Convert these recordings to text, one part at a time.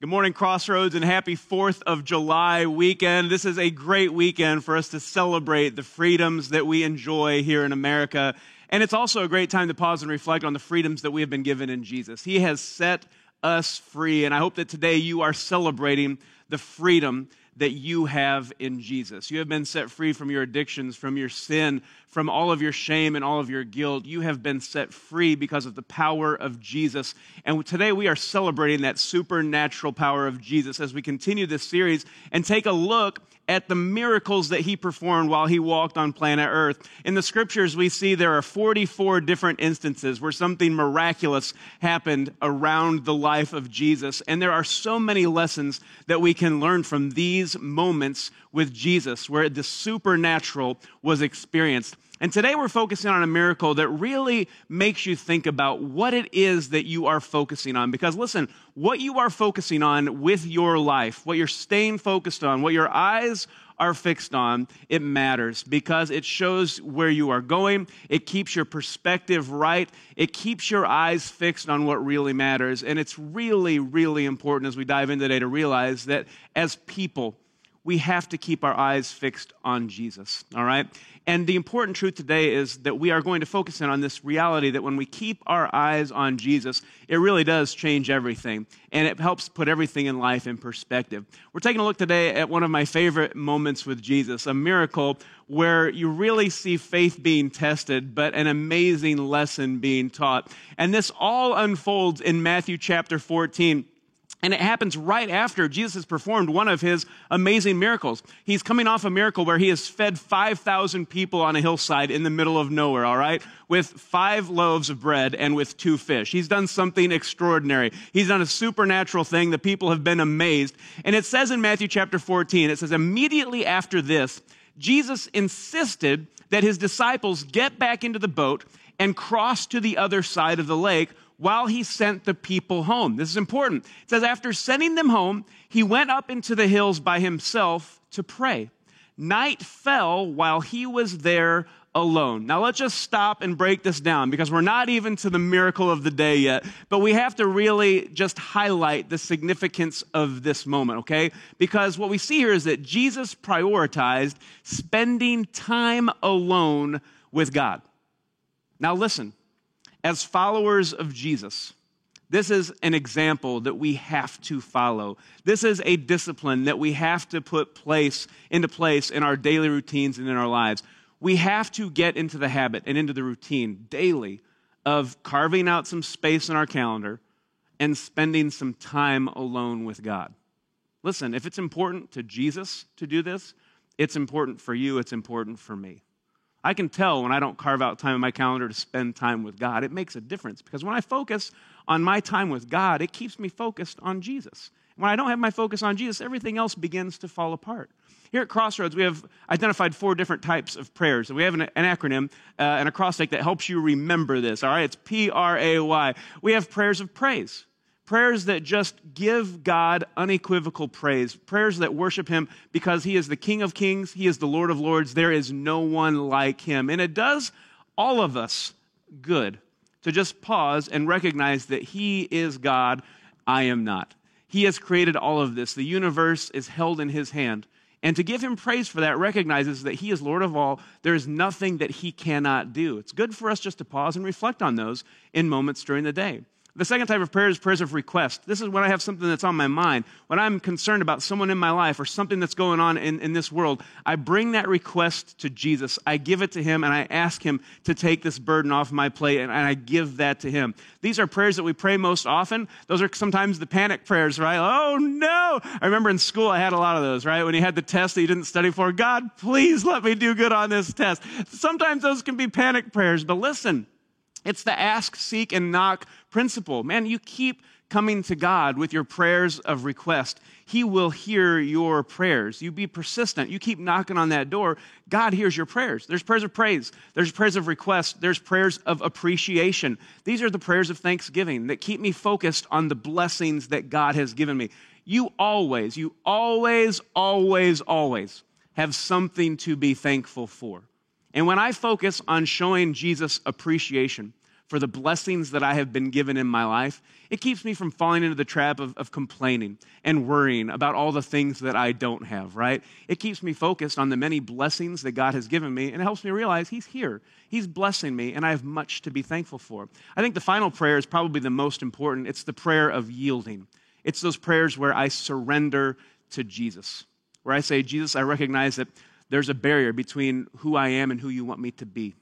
Good morning, Crossroads, and happy 4th of July weekend. This is a great weekend for us to celebrate the freedoms that we enjoy here in America. And it's also a great time to pause and reflect on the freedoms that we have been given in Jesus. He has set us free, and I hope that today you are celebrating the freedom that you have in Jesus. You have been set free from your addictions, from your sin, from all of your shame and all of your guilt. You have been set free because of the power of Jesus. And today we are celebrating that supernatural power of Jesus as we continue this series and take a look at the miracles that he performed while he walked on planet Earth. In the scriptures, we see there are 44 different instances where something miraculous happened around the life of Jesus. And there are so many lessons that we can learn from these moments with Jesus where the supernatural was experienced. And today we're focusing on a miracle that really makes you think about what it is that you are focusing on. Because listen, what you are focusing on with your life, what you're staying focused on, what your eyes are fixed on, it matters because it shows where you are going. It keeps your perspective right. It keeps your eyes fixed on what really matters. And it's really, really important as we dive in today to realize that as people, we have to keep our eyes fixed on Jesus, all right? And the important truth today is that we are going to focus in on this reality that when we keep our eyes on Jesus, it really does change everything. And it helps put everything in life in perspective. We're taking a look today at one of my favorite moments with Jesus, a miracle where you really see faith being tested, but an amazing lesson being taught. And this all unfolds in Matthew chapter 14 and it happens right after Jesus has performed one of his amazing miracles. He's coming off a miracle where he has fed 5,000 people on a hillside in the middle of nowhere, all right, with five loaves of bread and with two fish. He's done something extraordinary. He's done a supernatural thing. The people have been amazed. And it says in Matthew chapter 14, it says, immediately after this, Jesus insisted that his disciples get back into the boat and cross to the other side of the lake while he sent the people home. This is important. It says, after sending them home, he went up into the hills by himself to pray. Night fell while he was there alone. Now let's just stop and break this down because we're not even to the miracle of the day yet, but we have to really just highlight the significance of this moment, okay? Because what we see here is that Jesus prioritized spending time alone with God. Now listen, as followers of Jesus, this is an example that we have to follow. This is a discipline that we have to put place into place in our daily routines and in our lives. We have to get into the habit and into the routine daily of carving out some space in our calendar and spending some time alone with God. Listen, if it's important to Jesus to do this, it's important for you, it's important for me. I can tell when I don't carve out time in my calendar to spend time with God. It makes a difference because when I focus on my time with God, it keeps me focused on Jesus. When I don't have my focus on Jesus, everything else begins to fall apart. Here at Crossroads, we have identified four different types of prayers. We have an, an acronym uh, and a cross that helps you remember this. All right, it's P R A Y. We have prayers of praise prayers that just give God unequivocal praise, prayers that worship Him because He is the King of Kings, He is the Lord of Lords, there is no one like Him. And it does all of us good to just pause and recognize that He is God, I am not. He has created all of this, the universe is held in His hand. And to give him praise for that recognizes that he is Lord of all. There is nothing that he cannot do. It's good for us just to pause and reflect on those in moments during the day. The second type of prayer is prayers of request. This is when I have something that's on my mind. When I'm concerned about someone in my life or something that's going on in, in this world, I bring that request to Jesus. I give it to Him and I ask Him to take this burden off my plate and, and I give that to Him. These are prayers that we pray most often. Those are sometimes the panic prayers, right? Oh no! I remember in school I had a lot of those, right? When you had the test that you didn't study for, God, please let me do good on this test. Sometimes those can be panic prayers, but listen, it's the ask, seek, and knock principle. Man, you keep coming to God with your prayers of request. He will hear your prayers. You be persistent. You keep knocking on that door. God hears your prayers. There's prayers of praise. There's prayers of request. There's prayers of appreciation. These are the prayers of thanksgiving that keep me focused on the blessings that God has given me. You always, you always, always, always have something to be thankful for. And when I focus on showing Jesus appreciation for the blessings that I have been given in my life, it keeps me from falling into the trap of, of, complaining and worrying about all the things that I don't have, right? It keeps me focused on the many blessings that God has given me and it helps me realize He's here. He's blessing me and I have much to be thankful for. I think the final prayer is probably the most important. It's the prayer of yielding. It's those prayers where I surrender to Jesus, where I say, Jesus, I recognize that there's a barrier between who I am and who you want me to be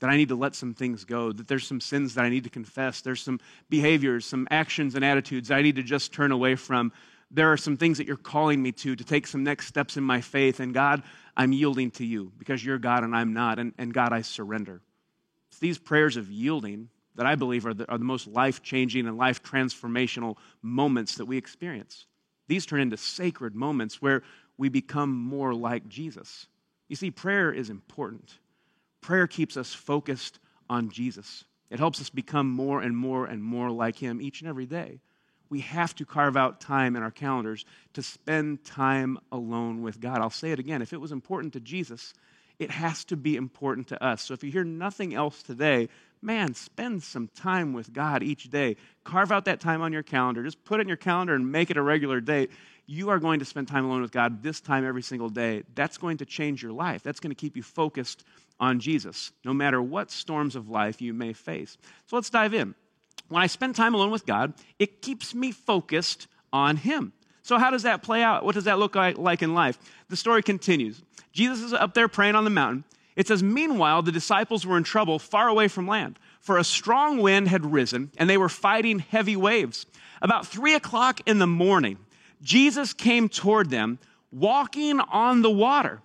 that I need to let some things go, that there's some sins that I need to confess, there's some behaviors, some actions and attitudes I need to just turn away from. There are some things that you're calling me to, to take some next steps in my faith. And God, I'm yielding to you because you're God and I'm not. And, and God, I surrender. It's these prayers of yielding that I believe are the, are the most life changing and life transformational moments that we experience. These turn into sacred moments where we become more like Jesus. You see, prayer is important. Prayer keeps us focused on Jesus. It helps us become more and more and more like Him each and every day. We have to carve out time in our calendars to spend time alone with God. I'll say it again. If it was important to Jesus, it has to be important to us. So if you hear nothing else today, man, spend some time with God each day. Carve out that time on your calendar. Just put it in your calendar and make it a regular date. You are going to spend time alone with God this time every single day. That's going to change your life. That's going to keep you focused on Jesus, no matter what storms of life you may face. So let's dive in. When I spend time alone with God, it keeps me focused on Him. So, how does that play out? What does that look like in life? The story continues. Jesus is up there praying on the mountain. It says, Meanwhile, the disciples were in trouble far away from land, for a strong wind had risen, and they were fighting heavy waves. About three o'clock in the morning, Jesus came toward them, walking on the water.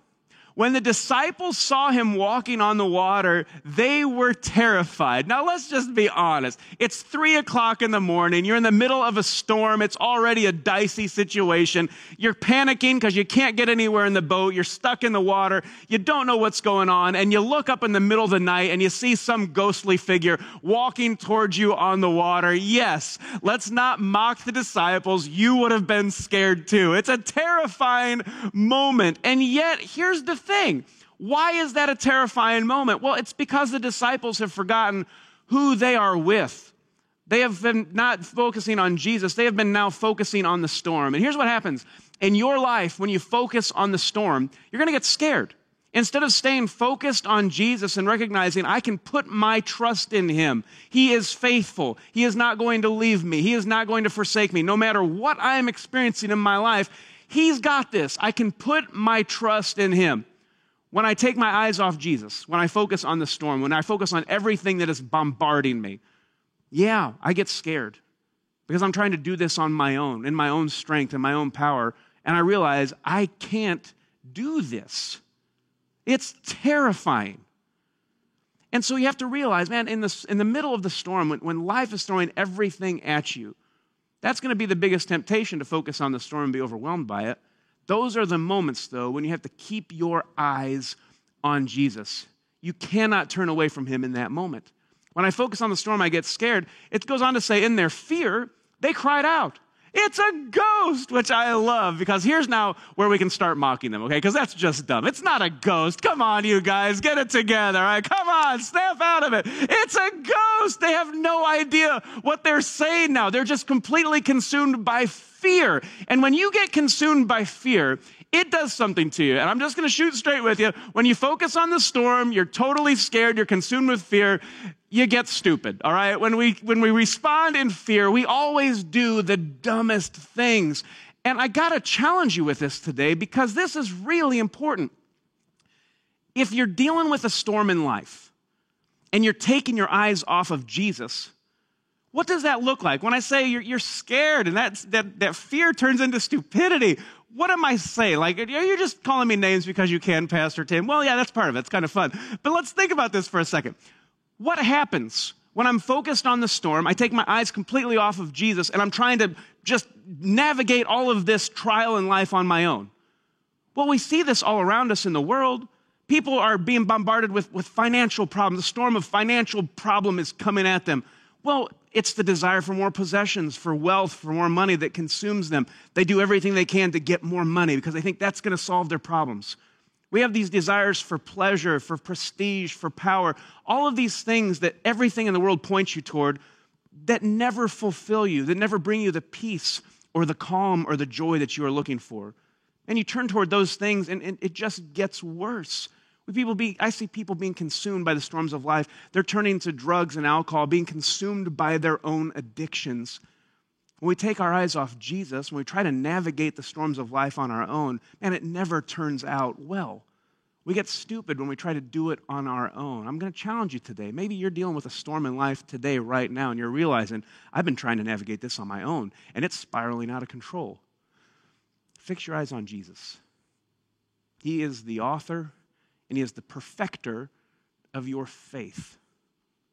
When the disciples saw him walking on the water, they were terrified. Now, let's just be honest. It's three o'clock in the morning. You're in the middle of a storm. It's already a dicey situation. You're panicking because you can't get anywhere in the boat. You're stuck in the water. You don't know what's going on. And you look up in the middle of the night and you see some ghostly figure walking towards you on the water. Yes, let's not mock the disciples. You would have been scared too. It's a terrifying moment. And yet, here's the thing. Why is that a terrifying moment? Well, it's because the disciples have forgotten who they are with. They have been not focusing on Jesus, they have been now focusing on the storm. And here's what happens in your life when you focus on the storm, you're going to get scared. Instead of staying focused on Jesus and recognizing I can put my trust in Him, He is faithful. He is not going to leave me. He is not going to forsake me. No matter what I am experiencing in my life, He's got this. I can put my trust in Him. When I take my eyes off Jesus, when I focus on the storm, when I focus on everything that is bombarding me, yeah, I get scared because I'm trying to do this on my own, in my own strength and my own power. And I realize I can't do this. It's terrifying. And so you have to realize, man, in the, in the middle of the storm, when, when life is throwing everything at you, that's going to be the biggest temptation to focus on the storm and be overwhelmed by it. Those are the moments, though, when you have to keep your eyes on Jesus. You cannot turn away from him in that moment. When I focus on the storm, I get scared. It goes on to say, in their fear, they cried out. It's a ghost, which I love because here's now where we can start mocking them, okay? Because that's just dumb. It's not a ghost. Come on, you guys, get it together, all right? Come on, snap out of it. It's a ghost. They have no idea what they're saying now. They're just completely consumed by fear. And when you get consumed by fear, it does something to you. And I'm just going to shoot straight with you. When you focus on the storm, you're totally scared, you're consumed with fear, you get stupid, all right? When we, when we respond in fear, we always do the dumbest things. And I got to challenge you with this today because this is really important. If you're dealing with a storm in life and you're taking your eyes off of Jesus, what does that look like? When I say you're, you're scared and that, that, that fear turns into stupidity, what am I saying? Like, are you just calling me names because you can, Pastor Tim? Well, yeah, that's part of it. It's kind of fun. But let's think about this for a second. What happens when I'm focused on the storm? I take my eyes completely off of Jesus and I'm trying to just navigate all of this trial in life on my own. Well, we see this all around us in the world. People are being bombarded with, with financial problems. The storm of financial problem is coming at them. Well, it's the desire for more possessions, for wealth, for more money that consumes them. They do everything they can to get more money because they think that's going to solve their problems. We have these desires for pleasure, for prestige, for power, all of these things that everything in the world points you toward that never fulfill you, that never bring you the peace or the calm or the joy that you are looking for. And you turn toward those things and, and it just gets worse. People be, I see people being consumed by the storms of life. They're turning to drugs and alcohol, being consumed by their own addictions. When we take our eyes off Jesus, when we try to navigate the storms of life on our own, man, it never turns out well. We get stupid when we try to do it on our own. I'm going to challenge you today. Maybe you're dealing with a storm in life today, right now, and you're realizing, I've been trying to navigate this on my own, and it's spiraling out of control. Fix your eyes on Jesus. He is the author and He is the perfecter of your faith.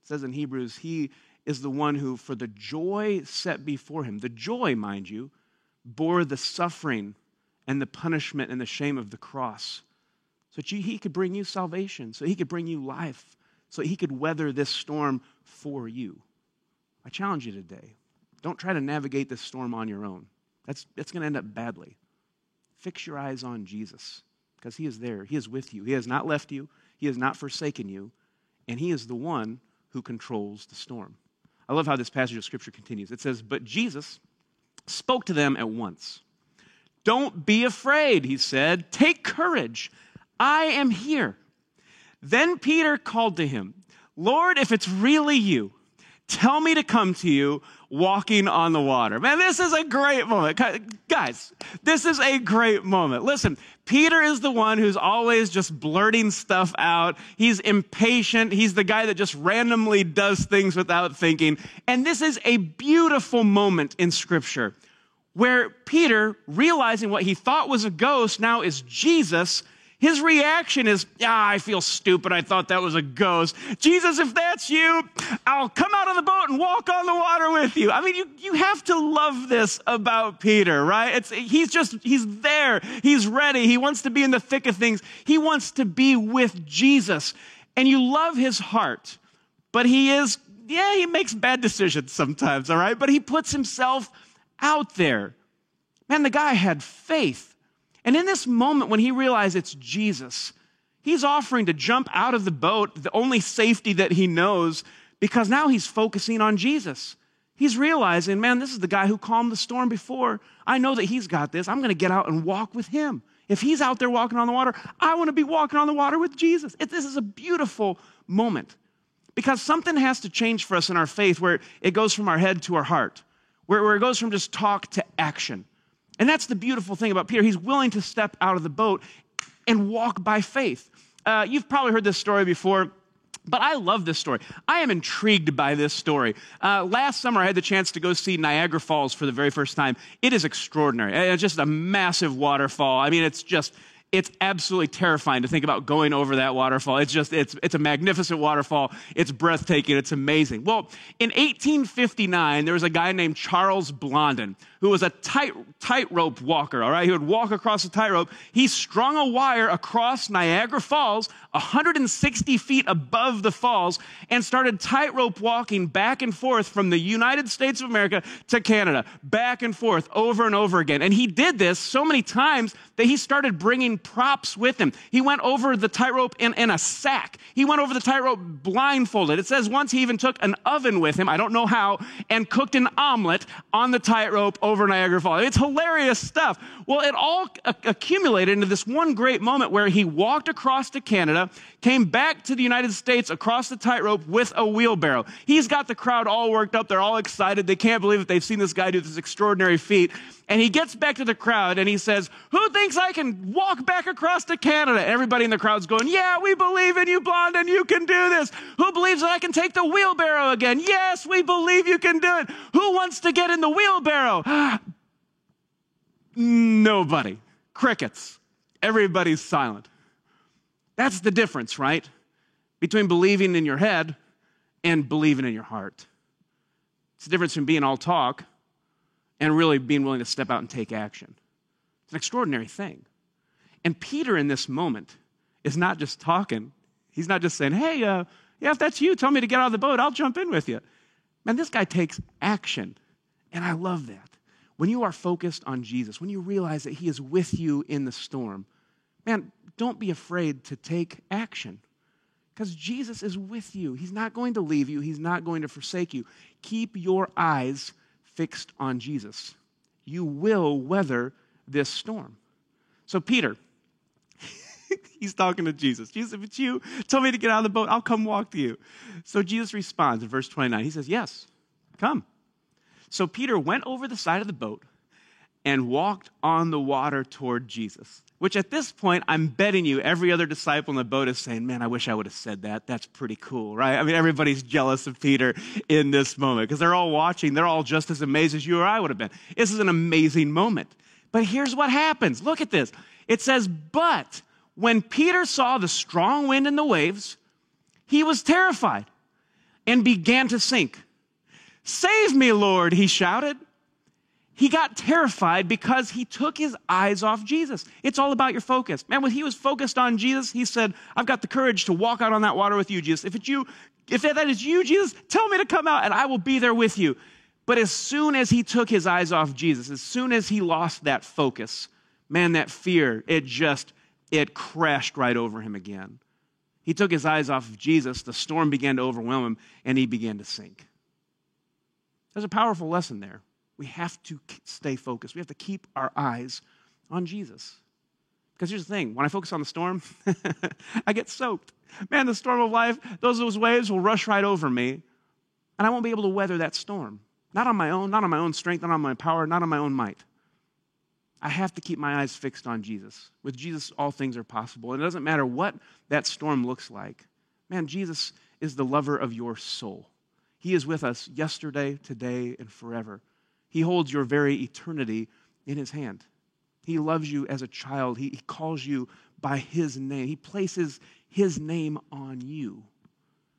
It says in Hebrews, He is the one who, for the joy set before Him, the joy, mind you, bore the suffering and the punishment and the shame of the cross so that he could bring you salvation, so he could bring you life, so he could weather this storm for you. I challenge you today. Don't try to navigate this storm on your own. That's, that's going to end up badly. Fix your eyes on Jesus because he is there. He is with you. He has not left you, he has not forsaken you, and he is the one who controls the storm. I love how this passage of scripture continues. It says, But Jesus spoke to them at once. Don't be afraid, he said. Take courage. I am here. Then Peter called to him, Lord, if it's really you, tell me to come to you walking on the water. Man, this is a great moment. Guys, this is a great moment. Listen, Peter is the one who's always just blurting stuff out. He's impatient. He's the guy that just randomly does things without thinking. And this is a beautiful moment in Scripture where Peter, realizing what he thought was a ghost, now is Jesus his reaction is, ah, I feel stupid. I thought that was a ghost. Jesus, if that's you, I'll come out of the boat and walk on the water with you. I mean, you, you have to love this about Peter, right? It's, he's just, he's there. He's ready. He wants to be in the thick of things. He wants to be with Jesus. And you love his heart, but he is, yeah, he makes bad decisions sometimes, all right? But he puts himself out there. Man, the guy had faith. And in this moment, when he realizes it's Jesus, he's offering to jump out of the boat, the only safety that he knows, because now he's focusing on Jesus. He's realizing, man, this is the guy who calmed the storm before. I know that he's got this. I'm going to get out and walk with him. If he's out there walking on the water, I want to be walking on the water with Jesus. It, this is a beautiful moment because something has to change for us in our faith where it goes from our head to our heart, where, where it goes from just talk to action. And that's the beautiful thing about Peter. He's willing to step out of the boat and walk by faith. Uh, you've probably heard this story before. But I love this story. I am intrigued by this story. Uh, last summer, I had the chance to go see Niagara Falls for the very first time. It is extraordinary. It's just a massive waterfall. I mean, it's just it's absolutely terrifying to think about going over that waterfall. It's just, it's, it's a magnificent waterfall. It's breathtaking. It's amazing. Well, in 1859, there was a guy named Charles Blondin who was a tight, tightrope walker, all right? He would walk across a tightrope. He strung a wire across Niagara Falls, 160 feet above the falls, and started tightrope walking back and forth from the United States of America to Canada, back and forth over and over again. And he did this so many times that he started bringing props with him. He went over the tightrope in, in a sack. He went over the tightrope blindfolded. It says once he even took an oven with him, I don't know how, and cooked an omelet on the tightrope over Niagara Falls. It's hilarious stuff. Well, it all accumulated into this one great moment where he walked across to Canada, came back to the United States across the tightrope with a wheelbarrow. He's got the crowd all worked up. They're all excited. They can't believe that they've seen this guy do this extraordinary feat. And he gets back to the crowd and he says, Who thinks I can walk back across to Canada? Everybody in the crowd's going, Yeah, we believe in you, Blondin. You can do this. Who believes that I can take the wheelbarrow again? Yes, we believe you can do it. Who wants to get in the wheelbarrow? Nobody. Crickets. Everybody's silent. That's the difference, right? Between believing in your head and believing in your heart. It's the difference from being all talk and really being willing to step out and take action. It's an extraordinary thing. And Peter, in this moment, is not just talking. He's not just saying, hey, uh, yeah, if that's you, tell me to get out of the boat. I'll jump in with you. Man, this guy takes action. And I love that. When you are focused on Jesus, when you realize that He is with you in the storm, man, don't be afraid to take action because Jesus is with you. He's not going to leave you, He's not going to forsake you. Keep your eyes fixed on Jesus. You will weather this storm. So, Peter, he's talking to Jesus. Jesus, if it's you, tell me to get out of the boat. I'll come walk to you. So, Jesus responds in verse 29. He says, Yes, come. So, Peter went over the side of the boat and walked on the water toward Jesus. Which at this point, I'm betting you every other disciple in the boat is saying, Man, I wish I would have said that. That's pretty cool, right? I mean, everybody's jealous of Peter in this moment because they're all watching. They're all just as amazed as you or I would have been. This is an amazing moment. But here's what happens look at this. It says, But when Peter saw the strong wind and the waves, he was terrified and began to sink. Save me, Lord, he shouted. He got terrified because he took his eyes off Jesus. It's all about your focus. Man, when he was focused on Jesus, he said, I've got the courage to walk out on that water with you, Jesus. If it's you, if that is you, Jesus, tell me to come out and I will be there with you. But as soon as he took his eyes off Jesus, as soon as he lost that focus, man, that fear, it just, it crashed right over him again. He took his eyes off of Jesus, the storm began to overwhelm him, and he began to sink. There's a powerful lesson there we have to stay focused. We have to keep our eyes on Jesus. Because here's the thing when I focus on the storm, I get soaked. Man, the storm of life, those, those waves will rush right over me, and I won't be able to weather that storm. Not on my own, not on my own strength, not on my power, not on my own might. I have to keep my eyes fixed on Jesus. With Jesus, all things are possible. And it doesn't matter what that storm looks like. Man, Jesus is the lover of your soul. He is with us yesterday, today, and forever. He holds your very eternity in his hand. He loves you as a child. He, he calls you by his name. He places his name on you.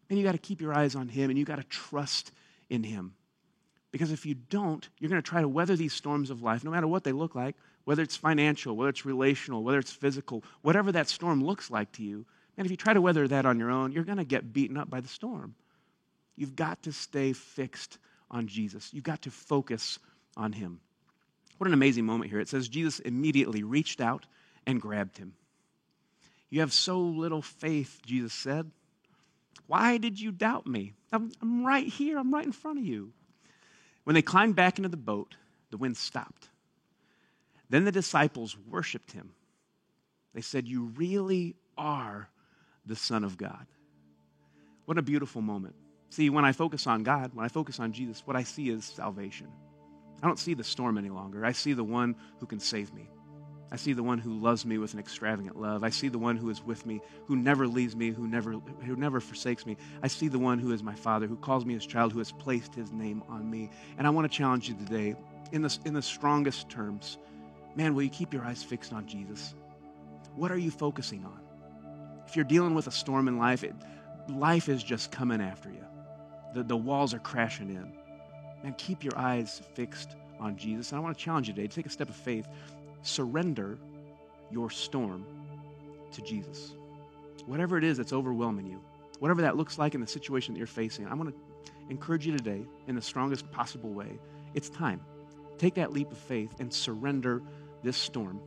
And you got to keep your eyes on him and you got to trust in him. Because if you don't, you're going to try to weather these storms of life, no matter what they look like, whether it's financial, whether it's relational, whether it's physical, whatever that storm looks like to you. And if you try to weather that on your own, you're going to get beaten up by the storm. You've got to stay fixed on Jesus. You've got to focus on him. What an amazing moment here. It says Jesus immediately reached out and grabbed him. You have so little faith, Jesus said. Why did you doubt me? I'm, I'm, right here, I'm right in front of you. When they climbed back into the boat, the wind stopped. Then the disciples worshiped him. They said, You really are the Son of God. What a beautiful moment. See, when I focus on God, when I focus on Jesus, what I see is salvation. I don't see the storm any longer. I see the one who can save me. I see the one who loves me with an extravagant love. I see the one who is with me, who never leaves me, who never, who never forsakes me. I see the one who is my father, who calls me his child, who has placed his name on me. And I want to challenge you today in the, in the strongest terms. Man, will you keep your eyes fixed on Jesus? What are you focusing on? If you're dealing with a storm in life, it, life is just coming after you the, the walls are crashing in. Man, keep your eyes fixed on Jesus. And I want to challenge you today to take a step of faith. Surrender your storm to Jesus. Whatever it is that's overwhelming you, whatever that looks like in the situation that you're facing, I want to encourage you today in the strongest possible way. It's time. Take that leap of faith and surrender this storm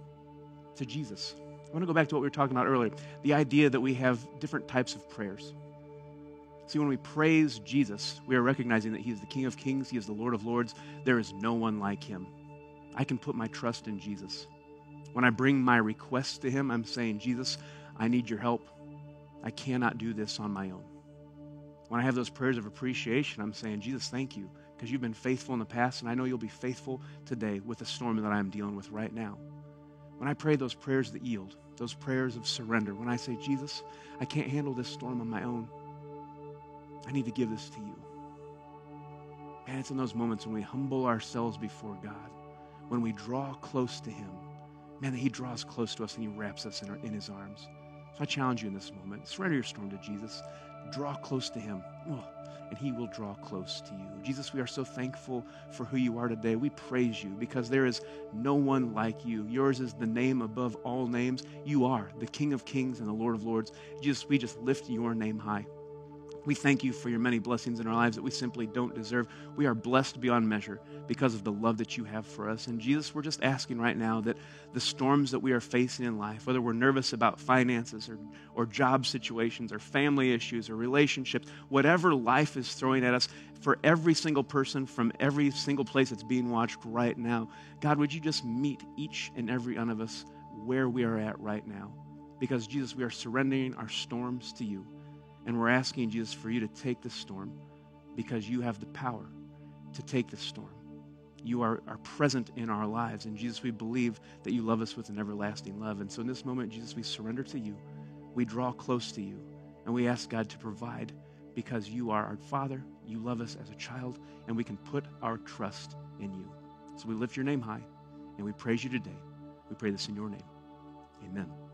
to Jesus. I want to go back to what we were talking about earlier the idea that we have different types of prayers. See, when we praise Jesus, we are recognizing that He is the King of Kings, He is the Lord of Lords. There is no one like Him. I can put my trust in Jesus. When I bring my requests to Him, I'm saying, Jesus, I need your help. I cannot do this on my own. When I have those prayers of appreciation, I'm saying, Jesus, thank you, because you've been faithful in the past, and I know you'll be faithful today with the storm that I'm dealing with right now. When I pray those prayers that yield, those prayers of surrender, when I say, Jesus, I can't handle this storm on my own, I need to give this to you. And it's in those moments when we humble ourselves before God, when we draw close to Him, man, that He draws close to us and He wraps us in, our, in His arms. So I challenge you in this moment surrender your storm to Jesus, draw close to Him, oh, and He will draw close to you. Jesus, we are so thankful for who you are today. We praise you because there is no one like you. Yours is the name above all names. You are the King of kings and the Lord of lords. Jesus, we just lift your name high. We thank you for your many blessings in our lives that we simply don't deserve. We are blessed beyond measure because of the love that you have for us. And Jesus, we're just asking right now that the storms that we are facing in life, whether we're nervous about finances or, or job situations or family issues or relationships, whatever life is throwing at us, for every single person from every single place that's being watched right now, God, would you just meet each and every one of us where we are at right now? Because, Jesus, we are surrendering our storms to you. And we're asking, Jesus, for you to take the storm because you have the power to take the storm. You are, are present in our lives. And Jesus, we believe that you love us with an everlasting love. And so in this moment, Jesus, we surrender to you. We draw close to you. And we ask God to provide because you are our Father. You love us as a child. And we can put our trust in you. So we lift your name high and we praise you today. We pray this in your name. Amen.